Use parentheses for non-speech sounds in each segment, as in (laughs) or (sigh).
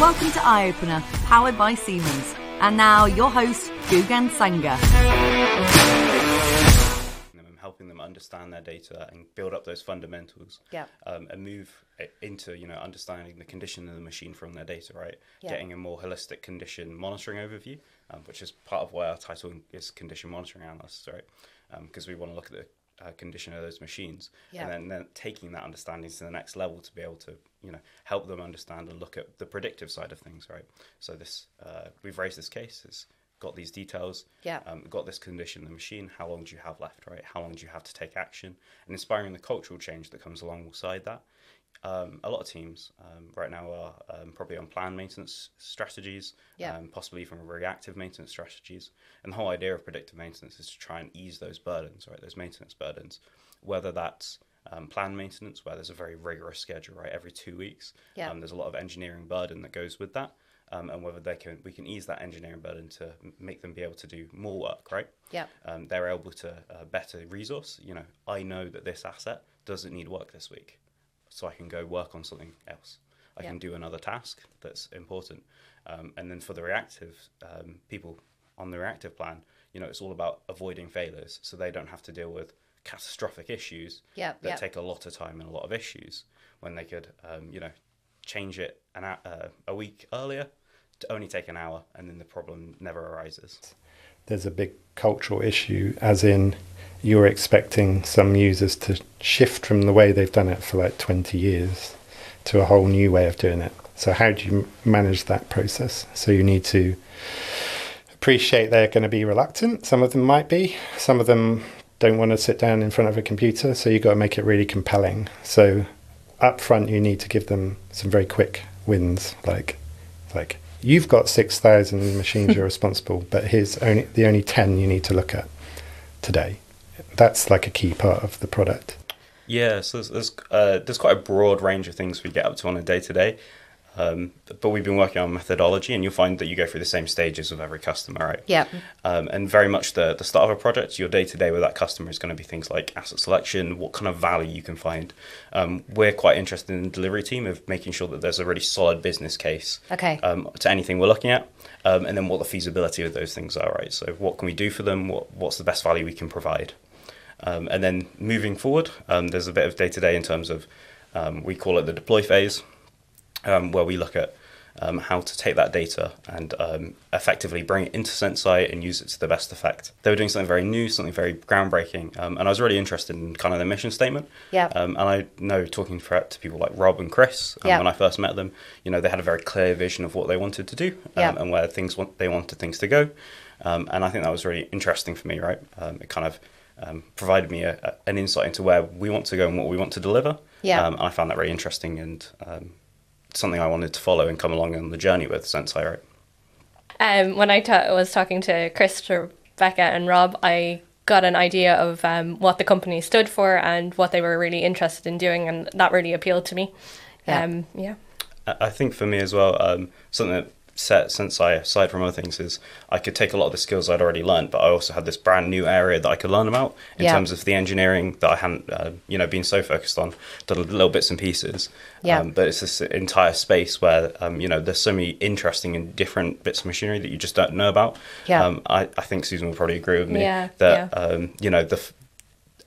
Welcome to EyeOpener, powered by Siemens. And now, your host, Gugan Sanger. and helping them understand their data and build up those fundamentals Yeah. um, and move into you know understanding the condition of the machine from their data right Yeah. getting a more holistic condition monitoring overview um, which is part of why our title is condition monitoring analysts right because we want to look at the uh, condition of those machines. Yeah. and then, then taking that understanding to the next level to be able to you know help them understand and look at the predictive side of things right? So this uh, we've raised this case. It's got these details Yeah. um, got this condition in the machine. How long do you have left right? How long do you have to take action? And inspiring the cultural change that comes alongside that um, a lot of teams um, right now are um, probably on planned maintenance strategies Yeah. um, possibly even reactive maintenance strategies and the whole idea of predictive maintenance is to try and ease those burdens right those maintenance burdens whether that's um, planned maintenance where there's a very rigorous schedule right every two weeks Yeah. um, there's a lot of engineering burden that goes with that um, and whether they can we can ease that engineering burden to make them be able to do more work right Yeah. um, they're able to uh, better resource you know i know that this asset doesn't need work this week so i can go work on something else i Yeah. can do another task that's important um, and then for the reactive um, people on the reactive plan you know it's all about avoiding failures so they don't have to deal with catastrophic issues Yeah, that yeah. take a lot of time and a lot of issues when they could um, you know change it an, hou- uh, a week earlier to only take an hour and then the problem never arises there's a big cultural issue, as in you're expecting some users to shift from the way they've done it for like 20 years to a whole new way of doing it. So, how do you manage that process? So, you need to appreciate they're going to be reluctant. Some of them might be, some of them don't want to sit down in front of a computer. So, you've got to make it really compelling. So, up front, you need to give them some very quick wins, like, like you've got 6,000 machines you're (laughs) responsible, but here's only the only 10 you need to look at today. That's like a key part of the product. Yeah, so there's there's, uh, there's quite a broad range of things we get up to on a day to day. Um, but we've been working on methodology, and you'll find that you go through the same stages with every customer, right? Yeah. Um, and very much the, the start of a project, your day to day with that customer is going to be things like asset selection, what kind of value you can find. Um, we're quite interested in the delivery team of making sure that there's a really solid business case Okay. um, to anything we're looking at, um, and then what the feasibility of those things are, right? So what can we do for them? What, what's the best value we can provide? Um, and then moving forward, um, there's a bit of day to day in terms of um, we call it the deploy phase, um, where we look at um, how to take that data and um, effectively bring it into Senseye and use it to the best effect. They were doing something very new, something very groundbreaking, um, and I was really interested in kind of their mission statement. Yeah. Um, and I know talking to people like Rob and Chris Yeah. when I first met them, you know, they had a very clear vision of what they wanted to do Yeah. and where things want, they wanted things to go. Um, and I think that was really interesting for me, right? Um, it kind of um, provided me a, a, an insight into where we want to go and what we want to deliver. Yeah. Um, and I found that very interesting and um, something I wanted to follow and come along on the journey with Senseye, right? Um, when I ta- was talking to Chris, Rebecca, and Rob, I got an idea of um, what the company stood for and what they were really interested in doing, and that really appealed to me. Yeah. Um, yeah. I I think for me as well, um, something that set Senseye, aside from other things is I could take a lot of the skills I'd already learned, but I also had this brand new area that I could learn about in Yeah. terms of the engineering that I hadn't, uh, you know, been so focused on, done little bits and pieces. Yeah. Um, but it's this entire space where, um, you know, there's so many interesting and different bits of machinery that you just don't know about. Yeah. Um, I, I think Susan will probably agree with me Yeah, that, yeah. um, you know, the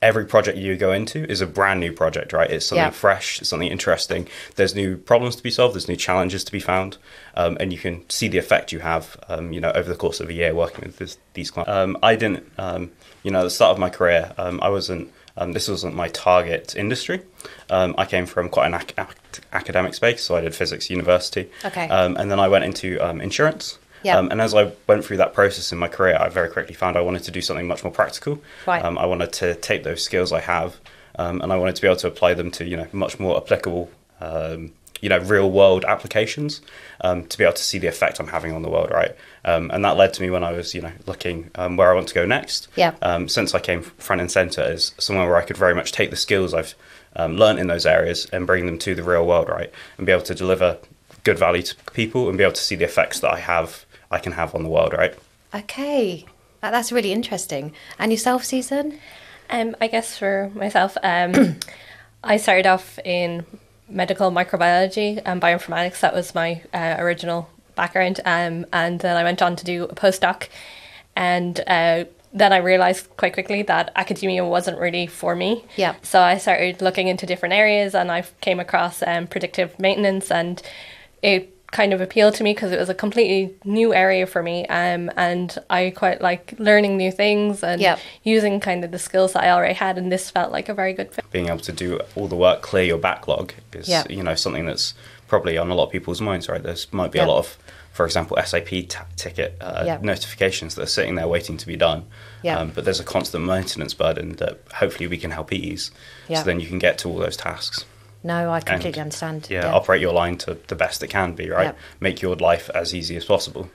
every project you go into is a brand new project, right? It's something Yeah. fresh, it's something interesting. There's new problems to be solved, there's new challenges to be found, um, and you can see the effect you have, um, you know, over the course of a year working with this, these clients. Um, I didn't, um, you know, at the start of my career, um, I wasn't. Um, this wasn't my target industry. Um, I came from quite an ac- ac- academic space, so I did physics university. Okay. Um, and then I went into um, insurance. Yeah. Um, and as I went through that process in my career, I very quickly found I wanted to do something much more practical. Right. Um, I wanted to take those skills I have, um, and I wanted to be able to apply them to you know much more applicable, um, you know, real world applications. Um, to be able to see the effect I'm having on the world, right? Um, and that led to me when I was you know looking um, where I want to go next. Yeah. Um, Senseye came front and center as somewhere where I could very much take the skills I've um, learned in those areas and bring them to the real world, right? And be able to deliver good value to people and be able to see the effects that I have, I can have on the world, right? Okay. That's really interesting. And yourself, Susan? Um, I guess for myself, um, (clears throat) I started off in medical microbiology and bioinformatics. That was my uh, original background. Um, and then I went on to do a postdoc. And uh, then I realized quite quickly that academia wasn't really for me. Yeah. So I started looking into different areas and I came across um, predictive maintenance and it kind of appealed to me because it was a completely new area for me um, and I quite like learning new things and Yep. using kind of the skills that I already had and this felt like a very good fit. being able to do all the work, clear your backlog is Yeah. you know something that's probably on a lot of people's minds, right? There's might be Yeah. a lot of, for example, SAP t- ticket uh, Yeah. notifications that are sitting there waiting to be done. Um, Yeah. but there's a constant maintenance burden that hopefully we can help ease. Yeah. So then you can get to all those tasks. No, I completely And, understand. Yeah, operate your line to the best it can be, right? Yeah. Make your life as easy as possible.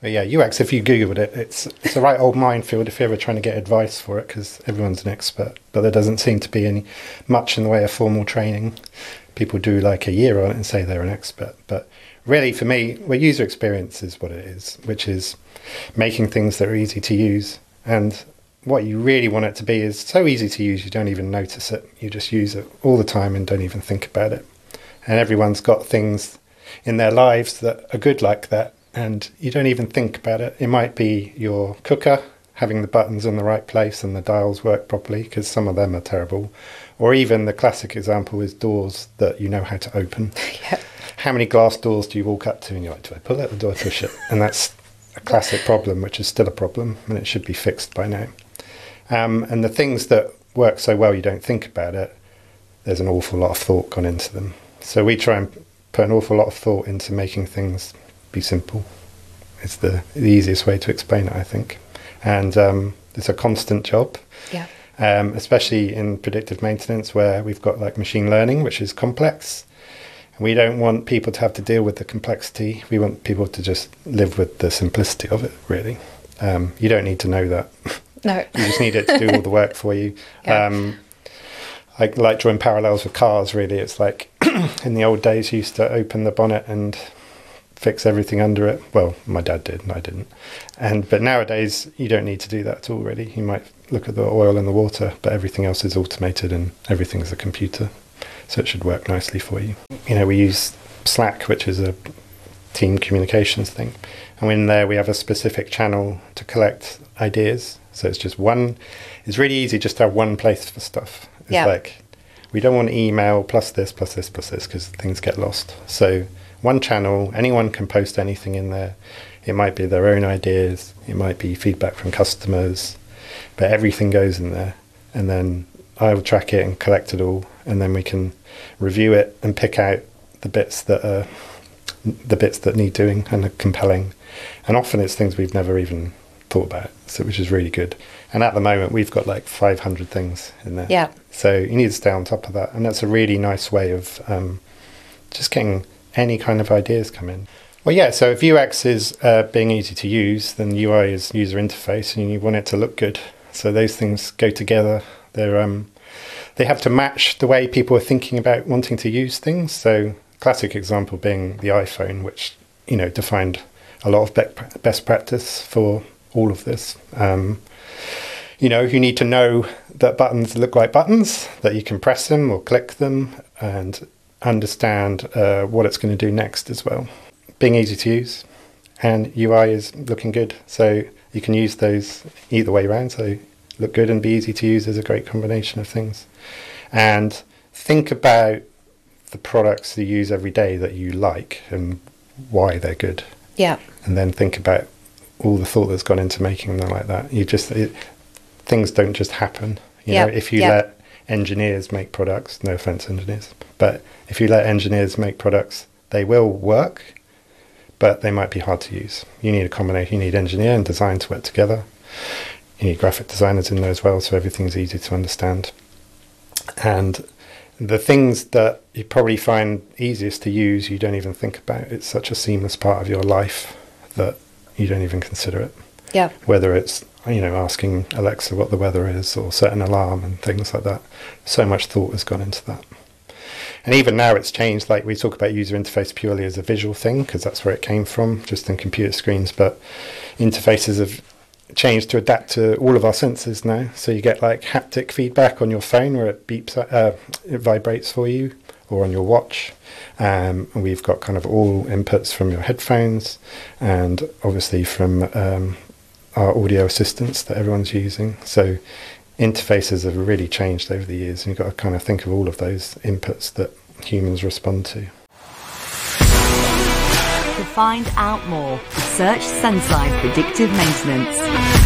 But yeah, UX. If you Googled it, it's it's a right old minefield if you're ever trying to get advice for it because everyone's an expert. But there doesn't seem to be any much in the way of formal training. People do like a year on it and say they're an expert. But really, for me, well, user experience is what it is, which is making things that are easy to use. And what you really want it to be is so easy to use you don't even notice it. You just use it all the time and don't even think about it. And everyone's got things in their lives that are good like that and you don't even think about it. It might be your cooker having the buttons in the right place and the dials work properly because some of them are terrible. Or even the classic example is doors that you know how to open. (laughs) yeah. How many glass doors do you walk up to and you're like, do I pull it or do I push it? And that's a classic problem, which is still a problem and it should be fixed by now. Um, and the things that work so well you don't think about it, there's an awful lot of thought gone into them. So we try and put an awful lot of thought into making things be simple. It's the, the easiest way to explain it, I think. And um, it's a constant job, Yeah. um, especially in predictive maintenance where we've got like machine learning, which is complex. We don't want people to have to deal with the complexity. We want people to just live with the simplicity of it, really. Um, you don't need to know that. (laughs) No. You just need it to do all the work for you. (laughs) Yeah. Um, I like drawing parallels with cars. Really, it's like (clears throat) in the old days, you used to open the bonnet and fix everything under it. Well, my dad did, and I didn't. And but nowadays, you don't need to do that at all. Really, you might look at the oil and the water, but everything else is automated and everything's a computer, so it should work nicely for you. You know, we use Slack, which is a team communications thing. And in there, we have a specific channel to collect ideas. So it's just one, it's really easy just to have one place for stuff. It's Yeah. like, we don't want email plus this, plus this, plus this, because things get lost. So one channel, anyone can post anything in there. It might be their own ideas, it might be feedback from customers, but everything goes in there. And then I will track it and collect it all, and then we can review it and pick out the bits that are the bits that need doing and are compelling. And often it's things we've never even thought about, so which is really good. And at the moment, we've got like 500 things in there. Yeah. So you need to stay on top of that, and that's a really nice way of um, just getting any kind of ideas come in. Well, yeah. So if UX is uh, being easy to use, then UI is user interface, and you want it to look good. So those things go together. They're um, they have to match the way people are thinking about wanting to use things. So classic example being the iPhone, which you know defined a lot of best practice for all of this. Um, you know, you need to know that buttons look like buttons, that you can press them or click them, and understand uh, what it's going to do next as well. Being easy to use, and UI is looking good, so you can use those either way around. So look good and be easy to use is a great combination of things. And think about the products you use every day that you like and why they're good Yeah. and then think about all the thought that's gone into making them like that. You just it, things don't just happen. You Yeah, know, if you yeah. let engineers make products, no offense, engineers, but if you let engineers make products, they will work, but they might be hard to use. You need a combination. You need engineer and design to work together. You need graphic designers in there as well, so everything's easy to understand. And the things that you probably find easiest to use, you don't even think about. It's such a seamless part of your life that you don't even consider it. Yeah. Whether it's you know asking Alexa what the weather is or set an alarm and things like that. So much thought has gone into that. And even now it's changed. Like we talk about user interface purely as a visual thing because that's where it came from, just in computer screens. But interfaces have changed to adapt to all of our senses now. So you get like haptic feedback on your phone where it beeps, uh, it vibrates for you, or on your watch. Um, we've got kind of all inputs from your headphones and obviously from um, our audio assistants that everyone's using. So interfaces have really changed over the years, and you've got to kind of think of all of those inputs that humans respond to. To find out more, search Senseye Predictive Maintenance.